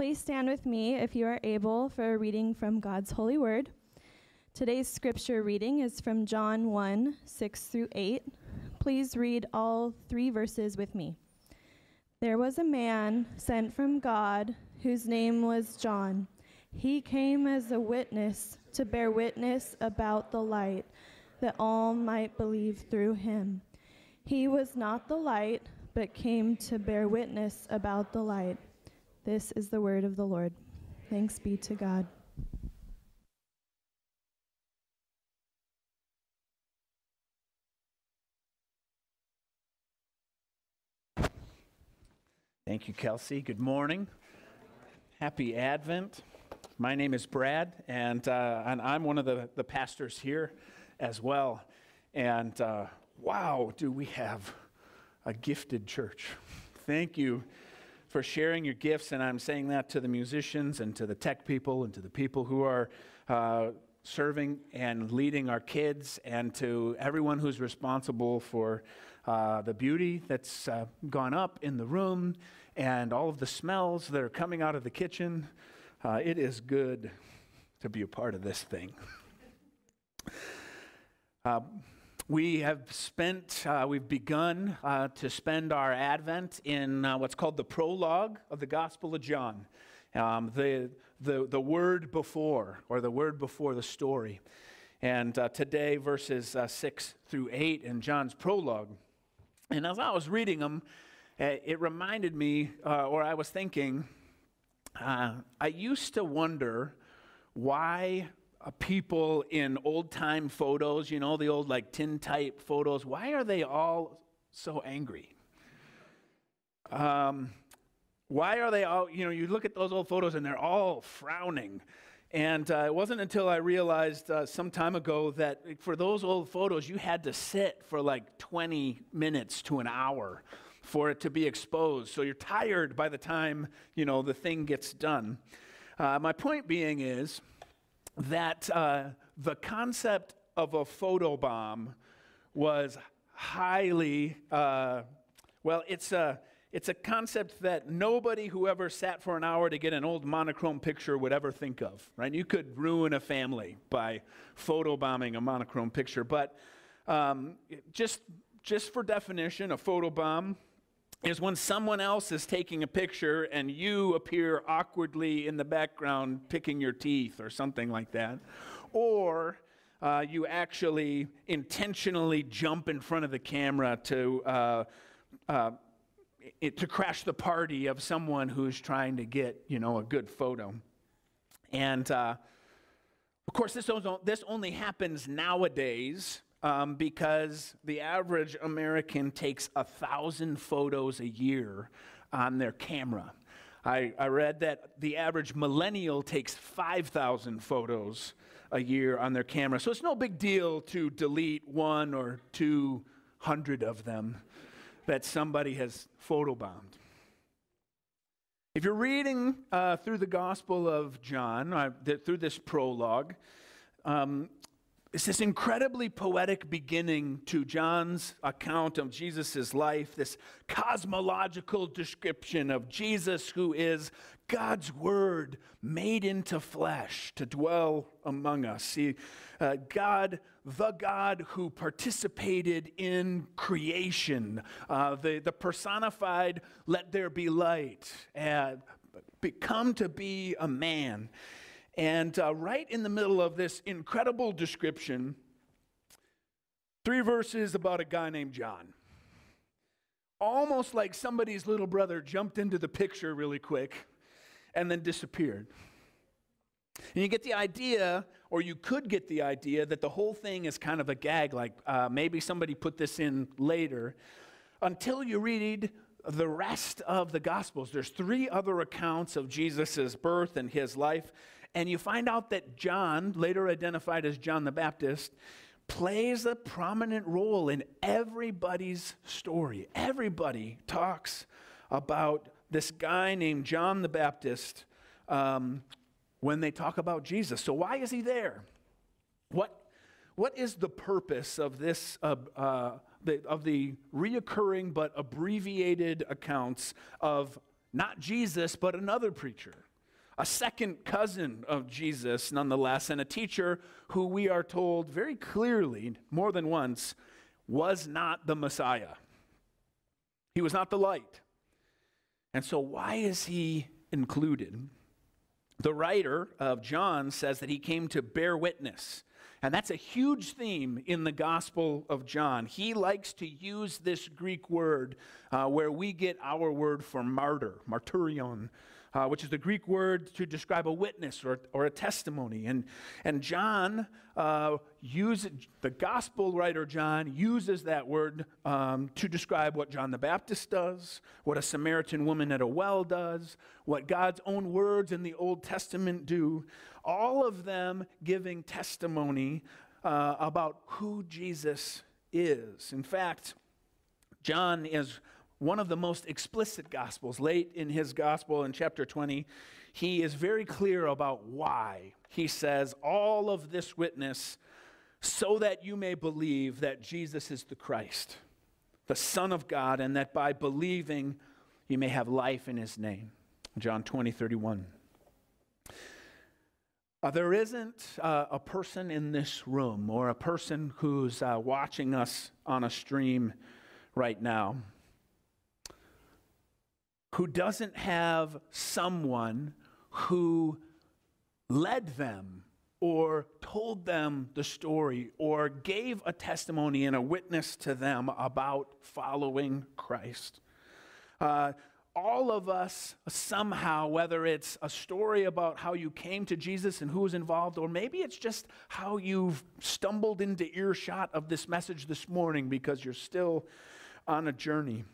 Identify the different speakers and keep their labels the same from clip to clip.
Speaker 1: Please stand with me if you are able for a reading from God's holy word. Today's scripture reading is from John 1 6 through 8. Please read all three verses with me. There was a man sent from God whose name was John. He came as a witness to bear witness about the light, that all might believe through him. He was not the light, but came to bear witness about the light. This is the word of the Lord. Thanks be to God.
Speaker 2: Thank you, Kelsey. Good morning. Happy Advent. My name is Brad, and, uh, and I'm one of the, the pastors here as well. And uh, wow, do we have a gifted church! Thank you for sharing your gifts, and I'm saying that to the musicians and to the tech people and to the people who are uh, serving and leading our kids, and to everyone who's responsible for uh, the beauty that's uh, gone up in the room and all of the smells that are coming out of the kitchen. Uh, it is good to be a part of this thing. Uh, we have spent, uh, we've begun uh, to spend our Advent in uh, what's called the prologue of the Gospel of John, um, the, the, the word before, or the word before the story. And uh, today, verses uh, 6 through 8 in John's prologue. And as I was reading them, uh, it reminded me, or I was thinking, I used to wonder why uh, people in old time photos, you know, the old like tintype photos, why are they all so angry? Um, why are they all, you know, you look at those old photos and they're all frowning. And uh, it wasn't until I realized uh, some time ago that for those old photos, you had to sit for like 20 minutes to an hour for it to be exposed. So you're tired by the time, you know, the thing gets done. Uh, my point being is, that uh, the concept of a photobomb was highly, uh, well, it's a, it's a concept that nobody who ever sat for an hour to get an old monochrome picture would ever think of, right? You could ruin a family by photobombing a monochrome picture. But um, just, just for definition, a photobomb is when someone else is taking a picture and you appear awkwardly in the background picking your teeth or something like that. Or uh, you actually intentionally jump in front of the camera to, uh, uh, it, to crash the party of someone who's trying to get, you know, a good photo. And uh, of course, this, this only happens nowadays um, because the average American takes a thousand photos a year on their camera. I, I read that the average millennial takes 5,000 photos a year on their camera. So it's no big deal to delete one or 200 of them that somebody has photobombed. If you're reading uh, through the Gospel of John, uh, th- through this prologue, um, it's this incredibly poetic beginning to John's account of Jesus' life, this cosmological description of Jesus, who is God's Word made into flesh to dwell among us. See, uh, God, the God who participated in creation, uh, the, the personified, let there be light, uh, become to be a man. And uh, right in the middle of this incredible description, three verses about a guy named John. Almost like somebody's little brother jumped into the picture really quick and then disappeared. And you get the idea, or you could get the idea, that the whole thing is kind of a gag, like uh, maybe somebody put this in later, until you read the rest of the Gospels. There's three other accounts of Jesus' birth and his life. And you find out that John, later identified as John the Baptist, plays a prominent role in everybody's story. Everybody talks about this guy named John the Baptist um, when they talk about Jesus. So, why is he there? What, what is the purpose of this, uh, uh, the, of the reoccurring but abbreviated accounts of not Jesus, but another preacher? A second cousin of Jesus, nonetheless, and a teacher who we are told very clearly, more than once, was not the Messiah. He was not the light. And so, why is he included? The writer of John says that he came to bear witness. And that's a huge theme in the Gospel of John. He likes to use this Greek word uh, where we get our word for martyr, martyrion, uh, which is the Greek word to describe a witness or, or a testimony. And, and John uh, the gospel writer John uses that word um, to describe what John the Baptist does, what a Samaritan woman at a well does, what God's own words in the Old Testament do, all of them giving testimony uh, about who Jesus is. In fact, John is one of the most explicit gospels. Late in his gospel in chapter 20, he is very clear about why. He says, All of this witness so that you may believe that Jesus is the Christ, the Son of God, and that by believing you may have life in his name. John 20, 31. Uh, there isn't uh, a person in this room or a person who's uh, watching us on a stream right now who doesn't have someone who led them or told them the story or gave a testimony and a witness to them about following Christ. Uh, all of us somehow, whether it's a story about how you came to Jesus and who was involved, or maybe it's just how you've stumbled into earshot of this message this morning because you're still on a journey.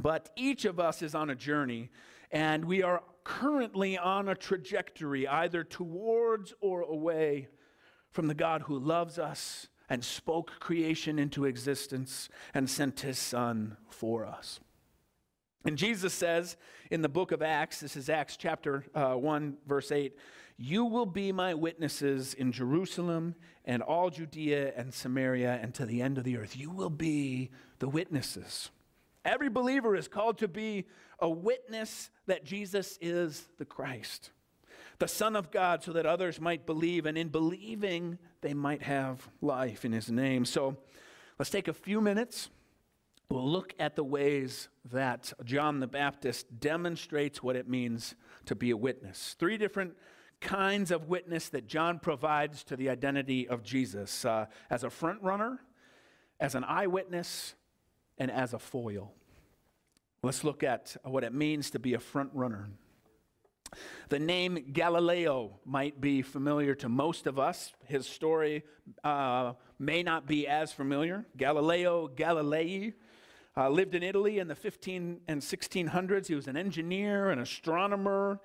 Speaker 2: But each of us is on a journey, and we are currently on a trajectory either towards or away from the God who loves us and spoke creation into existence and sent his Son for us. And Jesus says in the book of Acts, this is Acts chapter uh, 1, verse 8, You will be my witnesses in Jerusalem and all Judea and Samaria and to the end of the earth. You will be the witnesses. Every believer is called to be a witness that Jesus is the Christ, the Son of God, so that others might believe, and in believing, they might have life in His name. So let's take a few minutes. We'll look at the ways that John the Baptist demonstrates what it means to be a witness. Three different kinds of witness that John provides to the identity of Jesus uh, as a front runner, as an eyewitness, and as a foil. Let's look at what it means to be a front runner. The name Galileo might be familiar to most of us. His story uh, may not be as familiar. Galileo Galilei uh, lived in Italy in the 15 and 1600s. He was an engineer, an astronomer,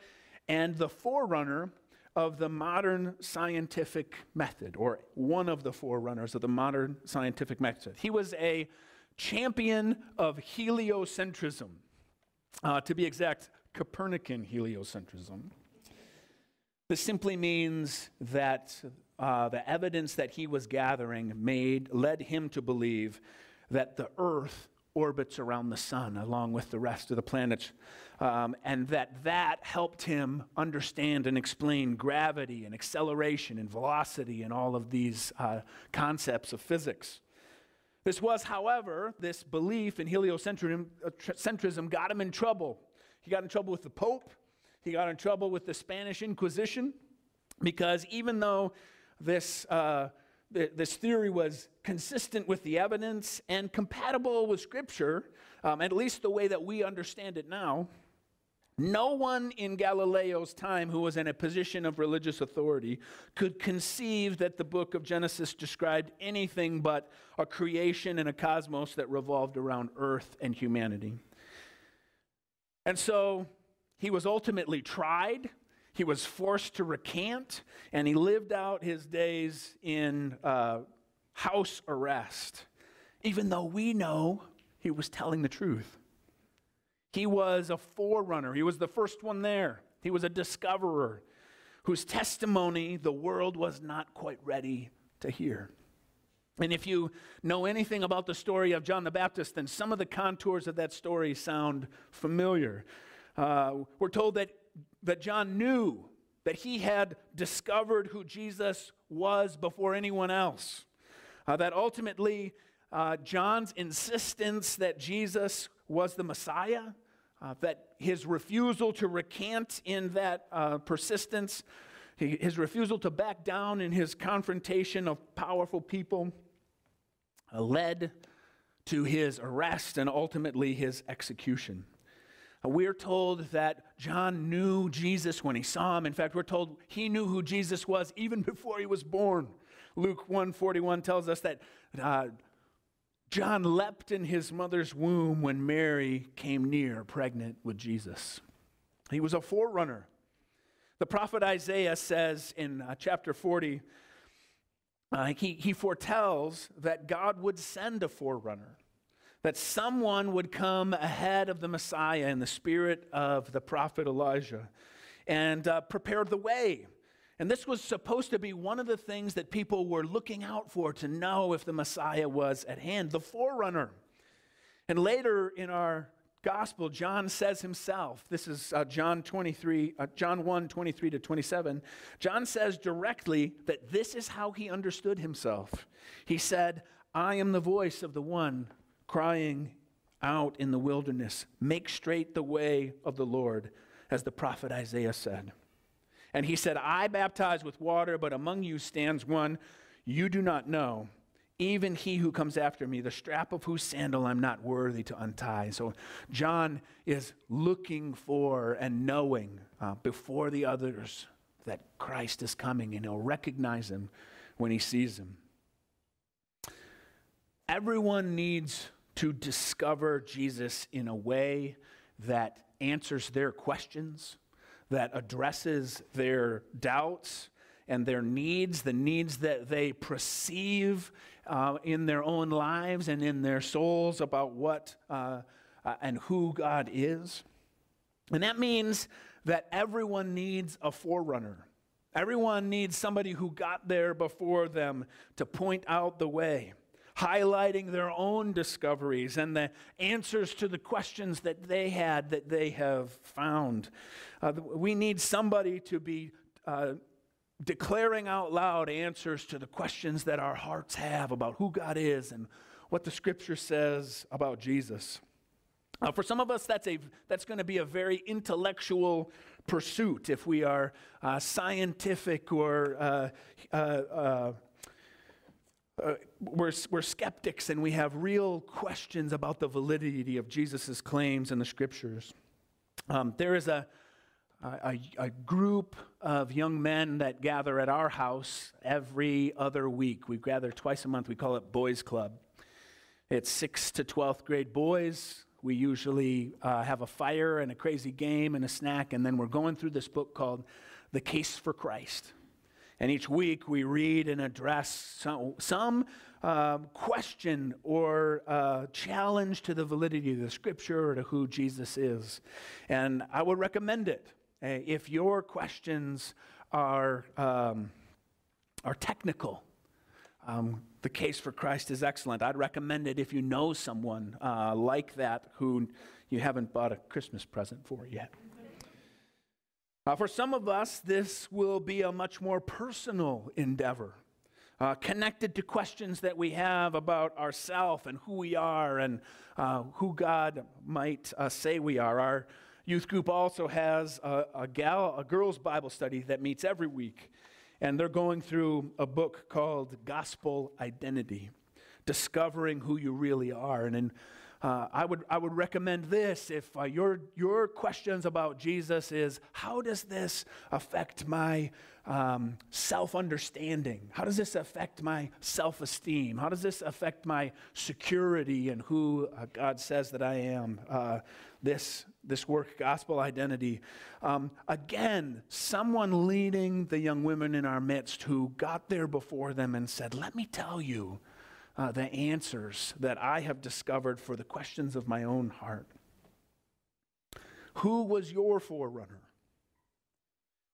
Speaker 2: and the forerunner of the modern scientific method, or one of the forerunners of the modern scientific method. He was a champion of heliocentrism. Uh, to be exact, Copernican heliocentrism. This simply means that uh, the evidence that he was gathering made led him to believe that the Earth orbits around the sun along with the rest of the planets, um, and that that helped him understand and explain gravity and acceleration and velocity and all of these uh, concepts of physics. This was, however, this belief in heliocentrism got him in trouble. He got in trouble with the Pope, he got in trouble with the Spanish Inquisition, because even though this, uh, th- this theory was consistent with the evidence and compatible with Scripture, um, at least the way that we understand it now, no one in Galileo's time who was in a position of religious authority could conceive that the book of Genesis described anything but a creation and a cosmos that revolved around earth and humanity. And so he was ultimately tried, he was forced to recant, and he lived out his days in uh, house arrest, even though we know he was telling the truth. He was a forerunner, he was the first one there, he was a discoverer whose testimony the world was not quite ready to hear. And if you know anything about the story of John the Baptist, then some of the contours of that story sound familiar. Uh, we're told that that John knew that he had discovered who Jesus was before anyone else. Uh, that ultimately, uh, John's insistence that Jesus was the Messiah, uh, that his refusal to recant in that uh, persistence, his refusal to back down in his confrontation of powerful people, uh, led to his arrest and ultimately his execution. Uh, we're told that John knew Jesus when he saw him. In fact, we're told he knew who Jesus was even before he was born. Luke 141 tells us that uh, John leapt in his mother's womb when Mary came near, pregnant with Jesus. He was a forerunner. The prophet Isaiah says in uh, chapter 40, uh, he, he foretells that God would send a forerunner, that someone would come ahead of the Messiah in the spirit of the prophet Elijah and uh, prepare the way. And this was supposed to be one of the things that people were looking out for to know if the Messiah was at hand, the forerunner. And later in our gospel, John says himself, this is uh, John 23, uh, John 1, 23 to 27. John says directly that this is how he understood himself. He said, I am the voice of the one crying out in the wilderness, make straight the way of the Lord, as the prophet Isaiah said. And he said, I baptize with water, but among you stands one you do not know even he who comes after me, the strap of whose sandal I'm not worthy to untie. So John is looking for and knowing uh, before the others that Christ is coming, and he'll recognize him when he sees him. Everyone needs to discover Jesus in a way that answers their questions, that addresses their doubts and their needs, the needs that they perceive uh, in their own lives and in their souls about what uh, uh, and who God is. And that means that everyone needs a forerunner. Everyone needs somebody who got there before them to point out the way, highlighting their own discoveries and the answers to the questions that they had that they have found. Uh, we need somebody to be uh, declaring out loud answers to the questions that our hearts have about who God is and what the scripture says about Jesus. Uh, for some of us, that's, a, that's going to be a very intellectual pursuit if we are uh, scientific or uh, uh, uh, uh we're, we're skeptics and we have real questions about the validity of Jesus' claims in the scriptures. Um, there is a, a, a, group of young men that gather at our house every other week. We gather twice a month. We call it Boys Club. It's 6th to 12th grade boys. We usually uh, have a fire and a crazy game and a snack, and then we're going through this book called The Case for Christ. And each week we read and address some, some uh, question or uh, challenge to the validity of the scripture or to who Jesus is. And I would recommend it. Uh, if your questions are, um, are technical, um, the case for Christ is excellent. I'd recommend it if you know someone uh, like that who you haven't bought a Christmas present for yet. Uh, for some of us, this will be a much more personal endeavor, uh, connected to questions that we have about ourself and who we are and uh, who God might uh, say we are. Our youth group also has a, a, gal, a girls' Bible study that meets every week. And they're going through a book called Gospel Identity, discovering who you really are. And in, uh, I, would, I would recommend this if uh, your, your questions about Jesus is how does this affect my um, self understanding? How does this affect my self esteem? How does this affect my security and who uh, God says that I am? Uh, this, this work, gospel identity. Um, again, someone leading the young women in our midst who got there before them and said, Let me tell you uh, the answers that I have discovered for the questions of my own heart. Who was your forerunner?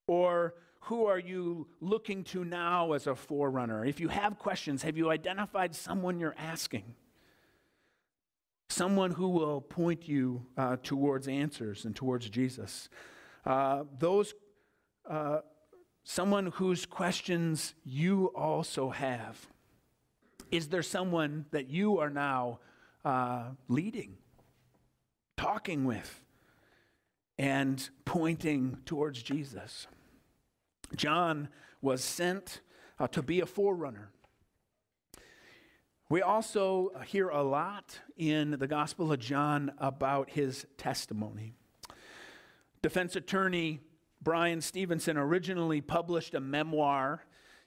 Speaker 2: Or who are you looking to now as a forerunner? If you have questions, have you identified someone you're asking? someone who will point you uh, towards answers and towards Jesus. Uh, those, uh, someone whose questions you also have. Is there someone that you are now uh, leading, talking with, and pointing towards Jesus? John was sent uh, to be a forerunner. We also hear a lot in the Gospel of John about his testimony. Defense attorney Bryan Stevenson originally published a memoir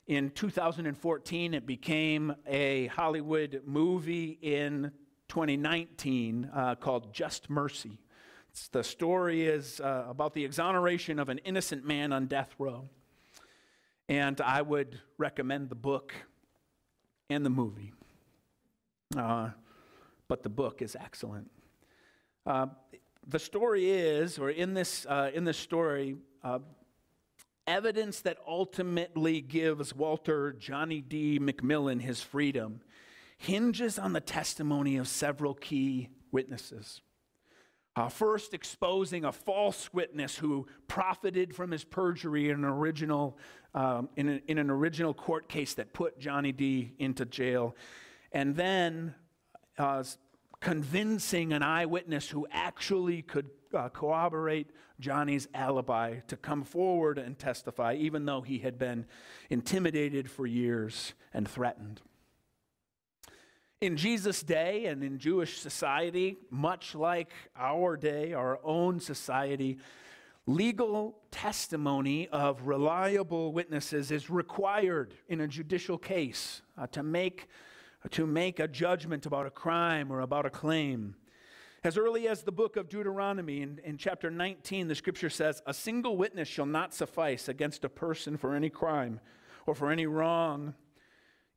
Speaker 2: in 2014. It became a Hollywood movie in 2019 uh, called Just Mercy. It's, the story is uh, about the exoneration of an innocent man on death row. And I would recommend the book and the movie. Uh, but the book is excellent. Uh, the story is, or in this, uh, in this story, uh, evidence that ultimately gives Walter Johnny D. McMillan his freedom hinges on the testimony of several key witnesses. Uh, first, exposing a false witness who profited from his perjury in an original, um, in, a, in an original court case that put Johnny D into jail. And then uh, convincing an eyewitness who actually could uh, corroborate Johnny's alibi to come forward and testify, even though he had been intimidated for years and threatened. In Jesus' day and in Jewish society, much like our day, our own society, legal testimony of reliable witnesses is required in a judicial case uh, to, make, to make a judgment about a crime or about a claim. As early as the book of Deuteronomy, in, in chapter 19, the scripture says, A single witness shall not suffice against a person for any crime or for any wrong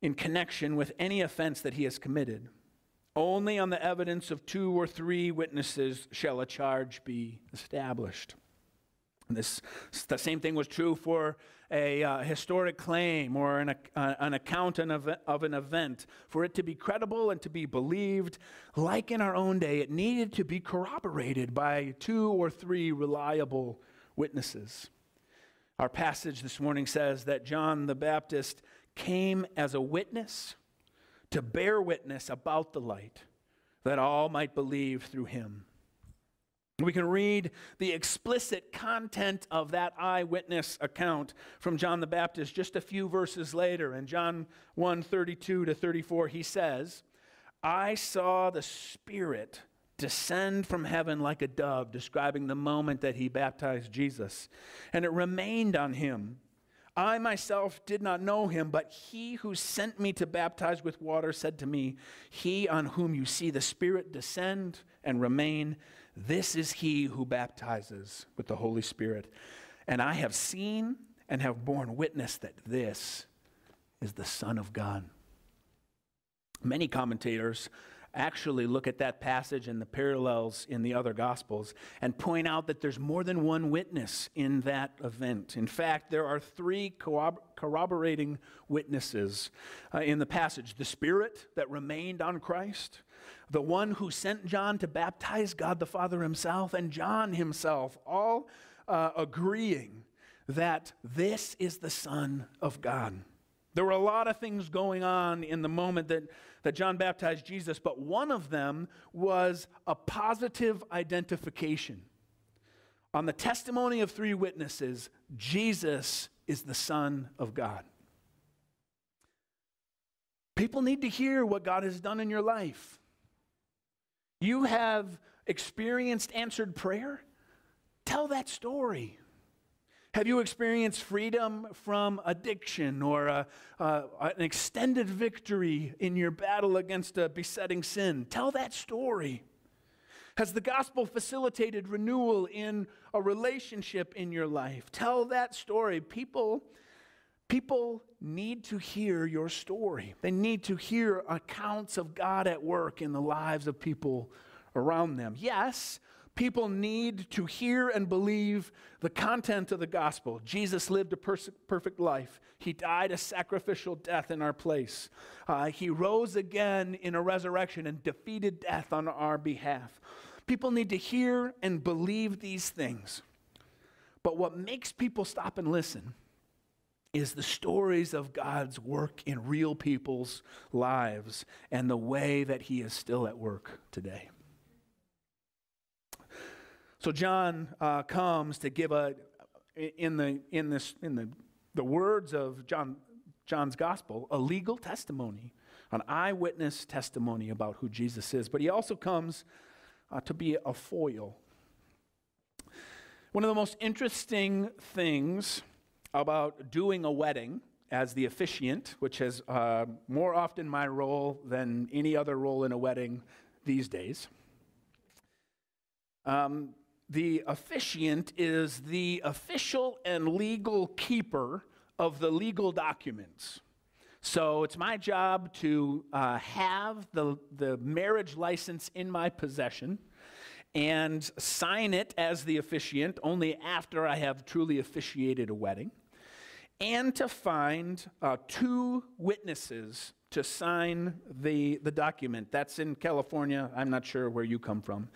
Speaker 2: in connection with any offense that he has committed. Only on the evidence of two or three witnesses shall a charge be established. This, the same thing was true for a uh, historic claim or an, uh, an account of, of an event. For it to be credible and to be believed, like in our own day, it needed to be corroborated by two or three reliable witnesses. Our passage this morning says that John the Baptist came as a witness to bear witness about the light, that all might believe through him. We can read the explicit content of that eyewitness account from John the Baptist just a few verses later. In John 1 32 to 34, he says, I saw the Spirit descend from heaven like a dove, describing the moment that he baptized Jesus. And it remained on him. I myself did not know him, but he who sent me to baptize with water said to me, He on whom you see the Spirit descend and remain, this is he who baptizes with the Holy Spirit. And I have seen and have borne witness that this is the Son of God. Many commentators actually look at that passage and the parallels in the other gospels and point out that there's more than one witness in that event. In fact, there are three corroborating witnesses uh, in the passage the Spirit that remained on Christ, the one who sent John to baptize God the Father himself, and John himself, all uh, agreeing that this is the Son of God. There were a lot of things going on in the moment that, that John baptized Jesus, but one of them was a positive identification. On the testimony of three witnesses, Jesus is the Son of God. People need to hear what God has done in your life. You have experienced answered prayer? Tell that story. Have you experienced freedom from addiction or a, uh, an extended victory in your battle against a besetting sin? Tell that story. Has the gospel facilitated renewal in a relationship in your life? Tell that story. People, people need to hear your story. They need to hear accounts of God at work in the lives of people around them. Yes, People need to hear and believe the content of the gospel. Jesus lived a pers- perfect life. He died a sacrificial death in our place. Uh, he rose again in a resurrection and defeated death on our behalf. People need to hear and believe these things. But what makes people stop and listen is the stories of God's work in real people's lives and the way that He is still at work today. So John uh, comes to give a in the in this in the the words of John John's gospel a legal testimony, an eyewitness testimony about who Jesus is. But he also comes uh, to be a foil. One of the most interesting things about doing a wedding as the officiant, which is uh, more often my role than any other role in a wedding these days. Um, the officiant is the official and legal keeper of the legal documents. So it's my job to uh, have the, the marriage license in my possession and sign it as the officiant only after I have truly officiated a wedding, and to find uh, two witnesses to sign the, the document. That's in California. I'm not sure where you come from.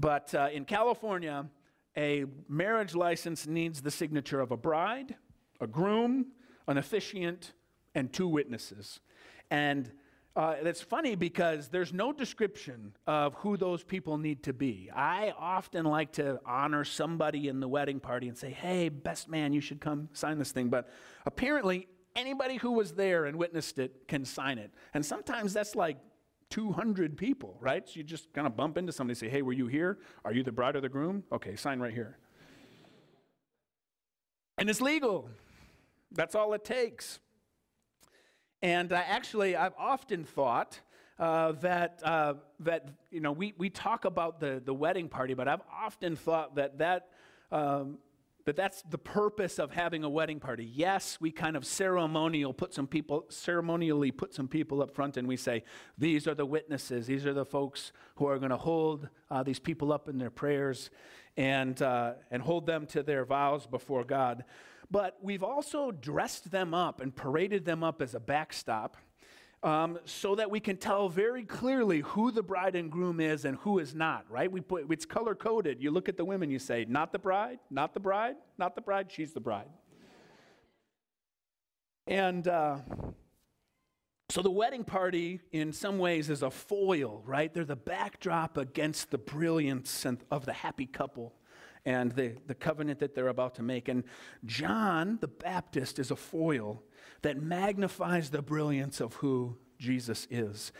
Speaker 2: But uh, in California, a marriage license needs the signature of a bride, a groom, an officiant, and two witnesses. And uh, that's funny because there's no description of who those people need to be. I often like to honor somebody in the wedding party and say, hey, best man, you should come sign this thing. But apparently, anybody who was there and witnessed it can sign it. And sometimes that's like 200 people, right? So you just kind of bump into somebody say, hey, were you here? Are you the bride or the groom? Okay, sign right here. And it's legal. That's all it takes. And uh, actually, I've often thought uh, that, uh, that, you know, we, we talk about the, the wedding party, but I've often thought that that, um, that that's the purpose of having a wedding party. Yes, we kind of ceremonial put some people ceremonially put some people up front and we say, these are the witnesses, these are the folks who are going to hold uh, these people up in their prayers and, uh, and hold them to their vows before God. But we've also dressed them up and paraded them up as a backstop um, so that we can tell very clearly who the bride and groom is and who is not, right? We put, it's color coded. You look at the women, you say, not the bride, not the bride, not the bride, she's the bride. And uh, so the wedding party, in some ways, is a foil, right? They're the backdrop against the brilliance of the happy couple and the, the covenant that they're about to make. And John the Baptist is a foil that magnifies the brilliance of who Jesus is.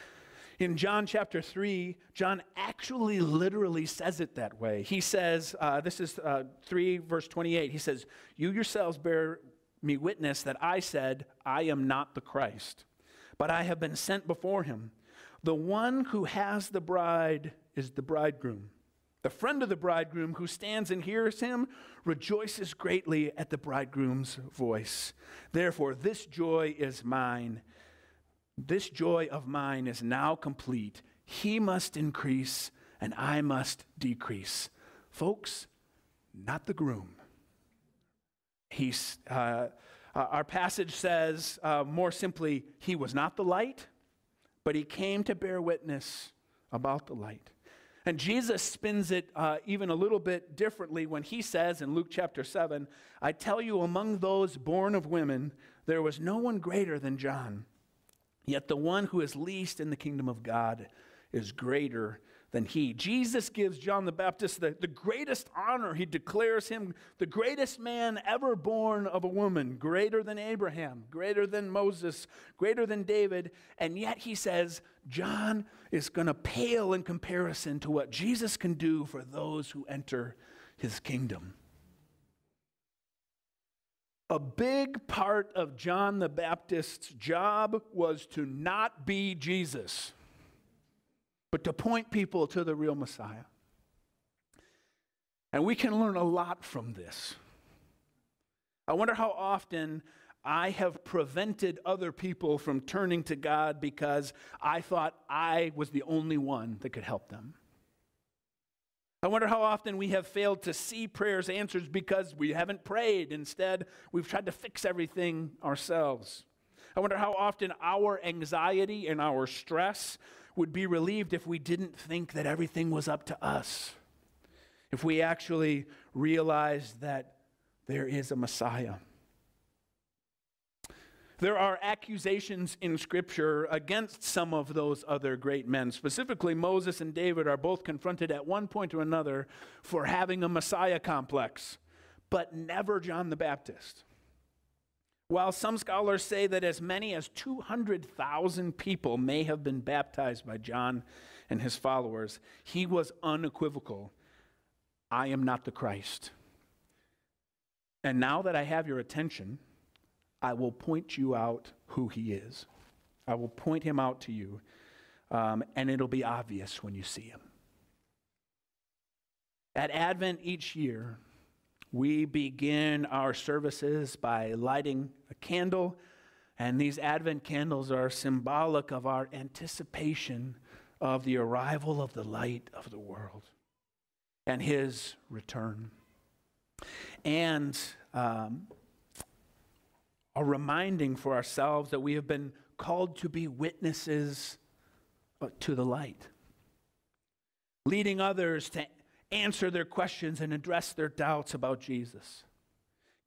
Speaker 2: In John chapter 3, John actually literally says it that way. He says, uh, this is uh, 3 verse 28, he says, You yourselves bear me witness that I said, I am not the Christ, but I have been sent before him. The one who has the bride is the bridegroom. The friend of the bridegroom who stands and hears him rejoices greatly at the bridegroom's voice. Therefore, this joy is mine. This joy of mine is now complete. He must increase and I must decrease. Folks, not the groom. He's, uh, our passage says uh, more simply, he was not the light, but he came to bear witness about the light. And Jesus spins it uh, even a little bit differently when he says in Luke chapter 7 I tell you, among those born of women, there was no one greater than John. Yet the one who is least in the kingdom of God is greater than he. Jesus gives John the Baptist the, the greatest honor. He declares him the greatest man ever born of a woman, greater than Abraham, greater than Moses, greater than David. And yet he says, John is going to pale in comparison to what Jesus can do for those who enter his kingdom. A big part of John the Baptist's job was to not be Jesus but to point people to the real Messiah. And we can learn a lot from this. I wonder how often I have prevented other people from turning to God because I thought I was the only one that could help them. I wonder how often we have failed to see prayers answered because we haven't prayed. Instead, we've tried to fix everything ourselves. I wonder how often our anxiety and our stress would be relieved if we didn't think that everything was up to us. If we actually realized that there is a Messiah. There are accusations in Scripture against some of those other great men. Specifically, Moses and David are both confronted at one point or another for having a Messiah complex, but never John the Baptist. While some scholars say that as many as 200,000 people may have been baptized by John and his followers, he was unequivocal I am not the Christ. And now that I have your attention, I will point you out who he is. I will point him out to you, um, and it'll be obvious when you see him. At Advent each year, we begin our services by lighting a candle, and these Advent candles are symbolic of our anticipation of the arrival of the light of the world and his return. And um, a reminding for ourselves that we have been called to be witnesses to the light, leading others to answer their questions and address their doubts about Jesus,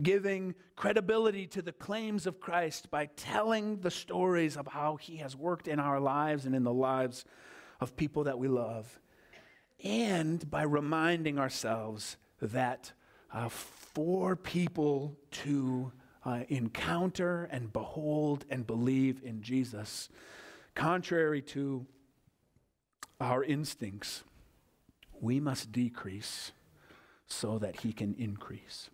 Speaker 2: giving credibility to the claims of Christ by telling the stories of how he has worked in our lives and in the lives of people that we love, and by reminding ourselves that uh, for people to uh, encounter and behold and believe in Jesus, contrary to our instincts, we must decrease so that he can increase.